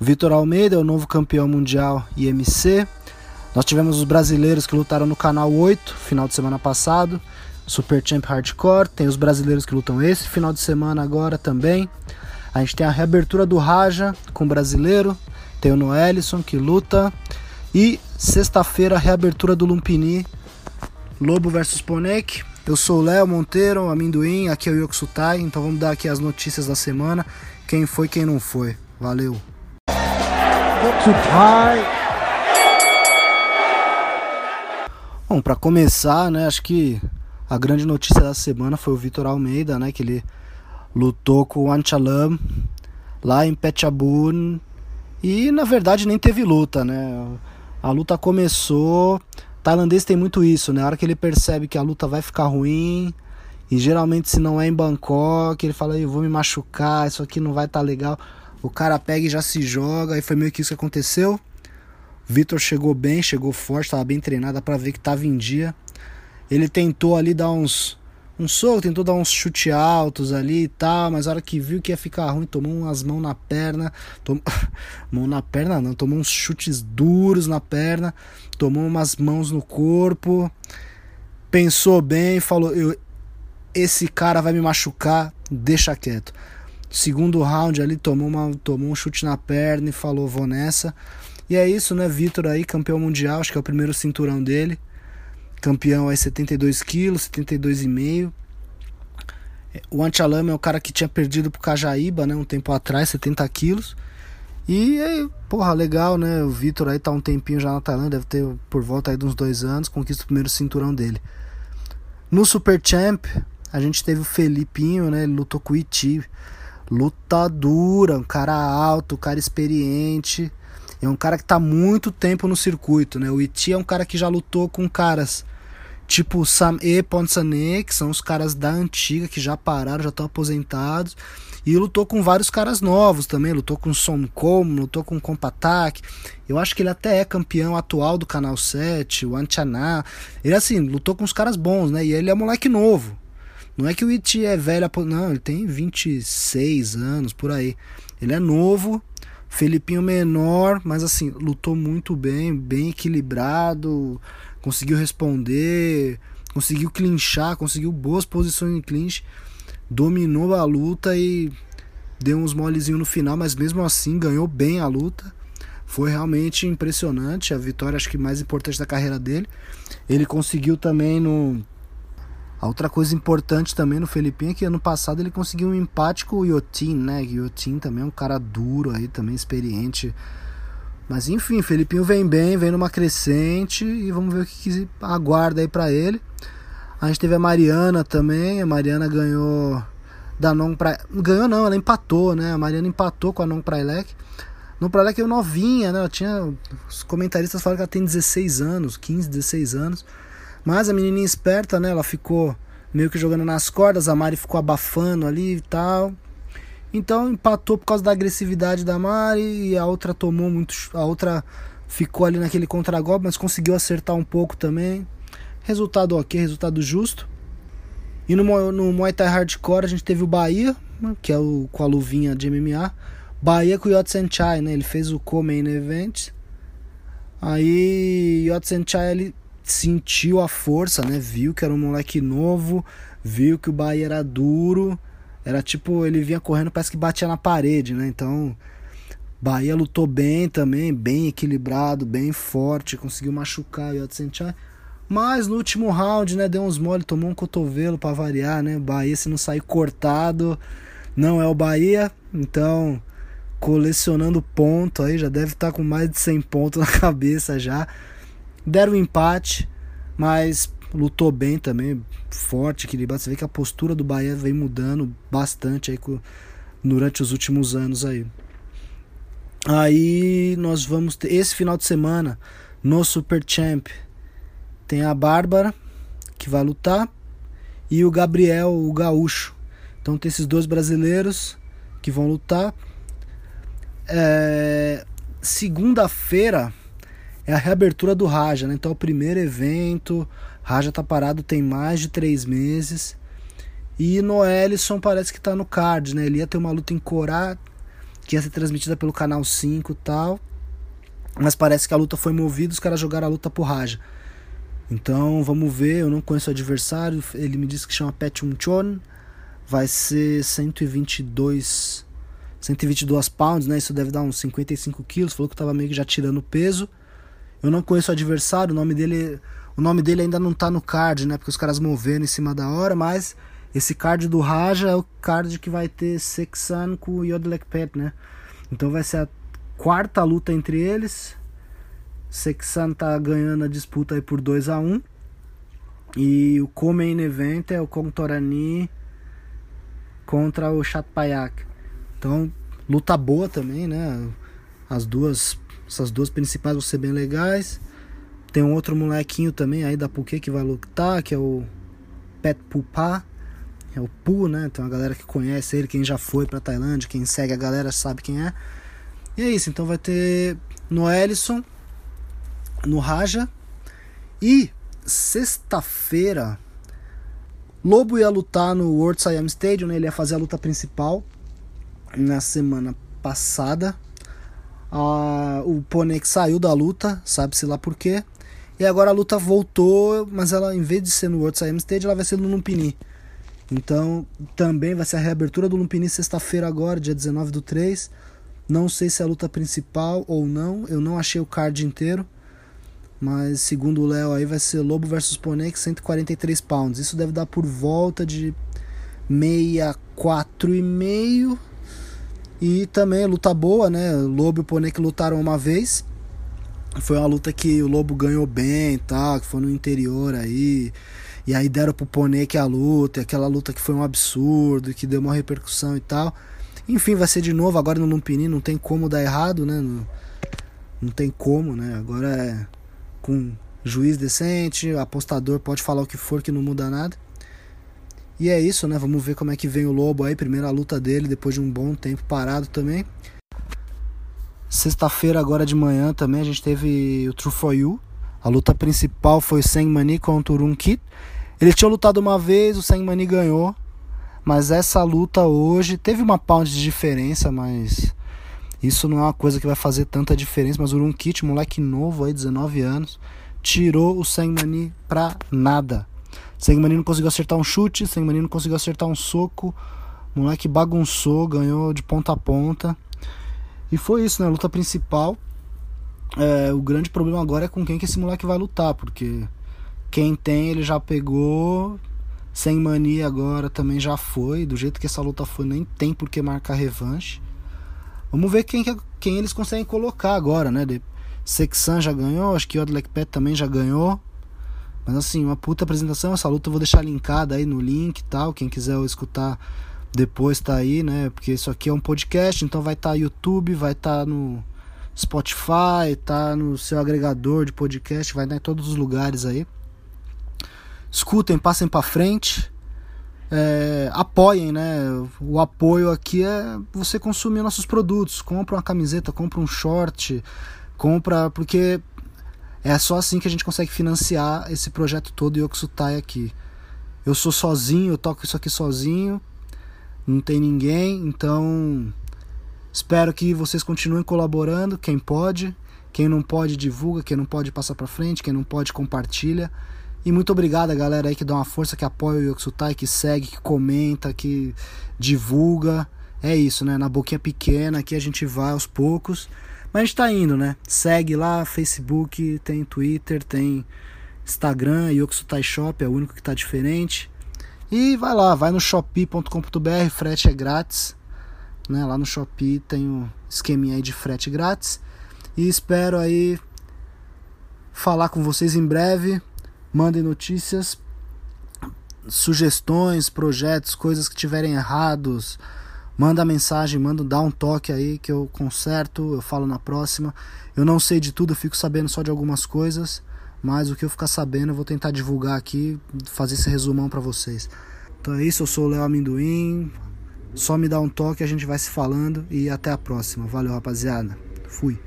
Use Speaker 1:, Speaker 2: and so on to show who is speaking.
Speaker 1: Vitor Almeida é o novo campeão mundial IMC. Nós tivemos os brasileiros que lutaram no canal 8, final de semana passado. Super Champ Hardcore. Tem os brasileiros que lutam esse final de semana agora também. A gente tem a reabertura do Raja com o brasileiro. Tem o Noelison que luta. E sexta-feira, a reabertura do Lumpini. Lobo versus Ponek. Eu sou o Léo Monteiro, amendoim, aqui é o Yoksutai, então vamos dar aqui as notícias da semana, quem foi, quem não foi. Valeu! Bom, para começar, né, acho que a grande notícia da semana foi o Vitor Almeida, né, que ele lutou com o Anchalam lá em Pechabun e na verdade nem teve luta, né? A luta começou tailandês tem muito isso, né? A hora que ele percebe que a luta vai ficar ruim, e geralmente se não é em Bangkok, ele fala, eu vou me machucar, isso aqui não vai estar tá legal. O cara pega e já se joga, e foi meio que isso que aconteceu. Vitor chegou bem, chegou forte, estava bem treinado, para ver que estava em dia. Ele tentou ali dar uns um soco, tentou dar uns chute altos ali e tal, mas a hora que viu que ia ficar ruim, tomou umas mãos na perna, tom... mão na perna não, tomou uns chutes duros na perna, tomou umas mãos no corpo, pensou bem, falou, eu, esse cara vai me machucar, deixa quieto. Segundo round ali tomou, uma, tomou um chute na perna e falou, vou nessa. E é isso, né? Vitor aí, campeão mundial, acho que é o primeiro cinturão dele campeão é 72 quilos, 72,5. O Antialama é o cara que tinha perdido pro Cajaíba, né, um tempo atrás, 70 quilos. E, porra, legal, né? O Vitor aí tá um tempinho já na Tailândia, deve ter por volta aí de uns dois anos, conquista o primeiro cinturão dele. No Super Champ, a gente teve o Felipinho, né? Ele lutou com o Iti. Luta dura, um cara alto, um cara experiente. É um cara que tá muito tempo no circuito, né? O Iti é um cara que já lutou com caras tipo Sam E. Ponsane, que são os caras da antiga que já pararam, já estão aposentados. E lutou com vários caras novos também, lutou com Son Como, lutou com Compatak. Eu acho que ele até é campeão atual do Canal 7, o Anchaná. Ele assim, lutou com os caras bons, né? E ele é moleque novo. Não é que o Iti é velho, não, ele tem 26 anos por aí. Ele é novo, Felipinho menor, mas assim, lutou muito bem, bem equilibrado, conseguiu responder, conseguiu clinchar, conseguiu boas posições em clinch, dominou a luta e deu uns molezinhos no final, mas mesmo assim ganhou bem a luta. Foi realmente impressionante, a vitória acho que mais importante da carreira dele. Ele conseguiu também no a outra coisa importante também no Felipinho é que ano passado ele conseguiu um empate com o Yotin, né? Yotin também é um cara duro aí, também experiente. Mas enfim, Felipinho vem bem, vem numa crescente e vamos ver o que, que aguarda aí para ele. A gente teve a Mariana também, a Mariana ganhou da Non pra... ganhou não, ela empatou, né? A Mariana empatou com a Non Prailec. Non Prailec é novinha, né? Ela tinha os comentaristas falam que ela tem 16 anos, 15, 16 anos. Mas a menininha esperta, né? Ela ficou meio que jogando nas cordas, a Mari ficou abafando ali e tal. Então empatou por causa da agressividade da Mari e a outra tomou muito. A outra ficou ali naquele contragolpe, mas conseguiu acertar um pouco também. Resultado ok, resultado justo. E no, no Muay Thai Hardcore a gente teve o Bahia, né, que é o com a luvinha de MMA. Bahia com o Yotsenchai, né? Ele fez o co-main event. Aí Yotsenchai ele sentiu a força, né? Viu que era um moleque novo, viu que o Bahia era duro. Era tipo, ele vinha correndo, parece que batia na parede, né? Então, Bahia lutou bem também, bem equilibrado, bem forte, conseguiu machucar o Yotsenchai. Mas no último round, né, deu uns mole, tomou um cotovelo para variar, né? Bahia se não sair cortado, não é o Bahia. Então, colecionando ponto aí, já deve estar tá com mais de 100 pontos na cabeça já deram um empate, mas lutou bem também, forte, equilibrado. Você vê que a postura do Bahia vem mudando bastante aí durante os últimos anos aí. Aí nós vamos ter esse final de semana no Super Champ tem a Bárbara que vai lutar e o Gabriel, o gaúcho. Então tem esses dois brasileiros que vão lutar. É... Segunda-feira é a reabertura do Raja, né? Então é o primeiro evento, Raja tá parado tem mais de três meses. E Noelison parece que tá no card, né? Ele ia ter uma luta em Corá, que ia ser transmitida pelo canal 5 e tal. Mas parece que a luta foi movida, os caras jogaram a luta pro Raja. Então vamos ver, eu não conheço o adversário, ele me disse que chama Pet Chon, vai ser 122 122 pounds, né? Isso deve dar uns 55 quilos. Falou que tava meio que já tirando peso. Eu não conheço o adversário, o nome dele, o nome dele ainda não tá no card, né? Porque os caras moveram em cima da hora, mas esse card do Raja é o card que vai ter Sexan com o Yodlek Pet, né? Então vai ser a quarta luta entre eles. Sexan tá ganhando a disputa aí por 2 a 1 um. E o co-main event é o Contorani contra o Chatpayak. Então, luta boa também, né? As duas, essas duas principais vão ser bem legais. Tem um outro molequinho também aí da Puquê que vai lutar, que é o Pet Pupa. É o Pu, né? Tem uma galera que conhece ele, quem já foi pra Tailândia, quem segue a galera sabe quem é. E é isso, então vai ter no Ellison, no Raja. E sexta-feira, Lobo ia lutar no World Siam Stadium, né? ele ia fazer a luta principal na semana passada. Ah, o Ponek saiu da luta, sabe-se lá por quê. E agora a luta voltou, mas ela, em vez de ser no World Siam Stadium, ela vai ser no Lumpini. Então, também vai ser a reabertura do Lumpini sexta-feira agora, dia 19 do 3. Não sei se é a luta principal ou não. Eu não achei o card inteiro. Mas segundo o Léo aí vai ser Lobo versus Ponek 143 pounds. Isso deve dar por volta de 64 e. E também luta boa, né? Lobo e Ponek lutaram uma vez. Foi uma luta que o Lobo ganhou bem e tal, que foi no interior aí. E aí deram pro Ponek a luta, aquela luta que foi um absurdo, que deu uma repercussão e tal. Enfim, vai ser de novo agora no Lumpini, não tem como dar errado, né? Não, não tem como, né? Agora é com juiz decente, apostador pode falar o que for que não muda nada. E é isso, né? Vamos ver como é que vem o Lobo aí, primeira luta dele depois de um bom tempo parado também. Sexta-feira agora de manhã também a gente teve o True For You. A luta principal foi Seng Mani contra o Runkit. Ele tinha lutado uma vez, o Seng Mani ganhou. Mas essa luta hoje teve uma pound de diferença, mas isso não é uma coisa que vai fazer tanta diferença. Mas o Runkit, moleque novo aí, 19 anos, tirou o Sengmani pra nada. Sengmani não conseguiu acertar um chute, Sengmani não conseguiu acertar um soco. moleque bagunçou, ganhou de ponta a ponta. E foi isso, né? A luta principal. É, o grande problema agora é com quem que esse moleque vai lutar, porque quem tem ele já pegou, sem mania agora também já foi. Do jeito que essa luta foi, nem tem por que marcar revanche. Vamos ver quem, quem eles conseguem colocar agora, né? Sexan já ganhou, acho que Odlek Pet também já ganhou. Mas assim, uma puta apresentação. Essa luta eu vou deixar linkada aí no link e tal. Quem quiser escutar depois tá aí, né? Porque isso aqui é um podcast, então vai estar tá YouTube, vai estar tá no Spotify, tá no seu agregador de podcast, vai estar em todos os lugares aí escutem, passem para frente, é, apoiem, né? O apoio aqui é você consumir nossos produtos, compra uma camiseta, compra um short, compra porque é só assim que a gente consegue financiar esse projeto todo Yoksutai aqui. Eu sou sozinho, eu toco isso aqui sozinho, não tem ninguém, então espero que vocês continuem colaborando, quem pode, quem não pode divulga, quem não pode passa para frente, quem não pode compartilha. E muito obrigado a galera aí que dá uma força, que apoia o Yoksutai, que segue, que comenta, que divulga. É isso, né? Na boquinha pequena aqui a gente vai aos poucos. Mas a gente tá indo, né? Segue lá, Facebook, tem Twitter, tem Instagram, Yoksutai Shop, é o único que tá diferente. E vai lá, vai no shopee.com.br, frete é grátis. Né? Lá no Shopee tem um esqueminha aí de frete grátis. E espero aí falar com vocês em breve mandem notícias, sugestões, projetos, coisas que tiverem errados. Manda mensagem, manda dar um toque aí que eu conserto, eu falo na próxima. Eu não sei de tudo, eu fico sabendo só de algumas coisas, mas o que eu ficar sabendo eu vou tentar divulgar aqui, fazer esse resumão para vocês. Então é isso, eu sou o Léo Amendoim. Só me dá um toque, a gente vai se falando e até a próxima. Valeu, rapaziada. Fui.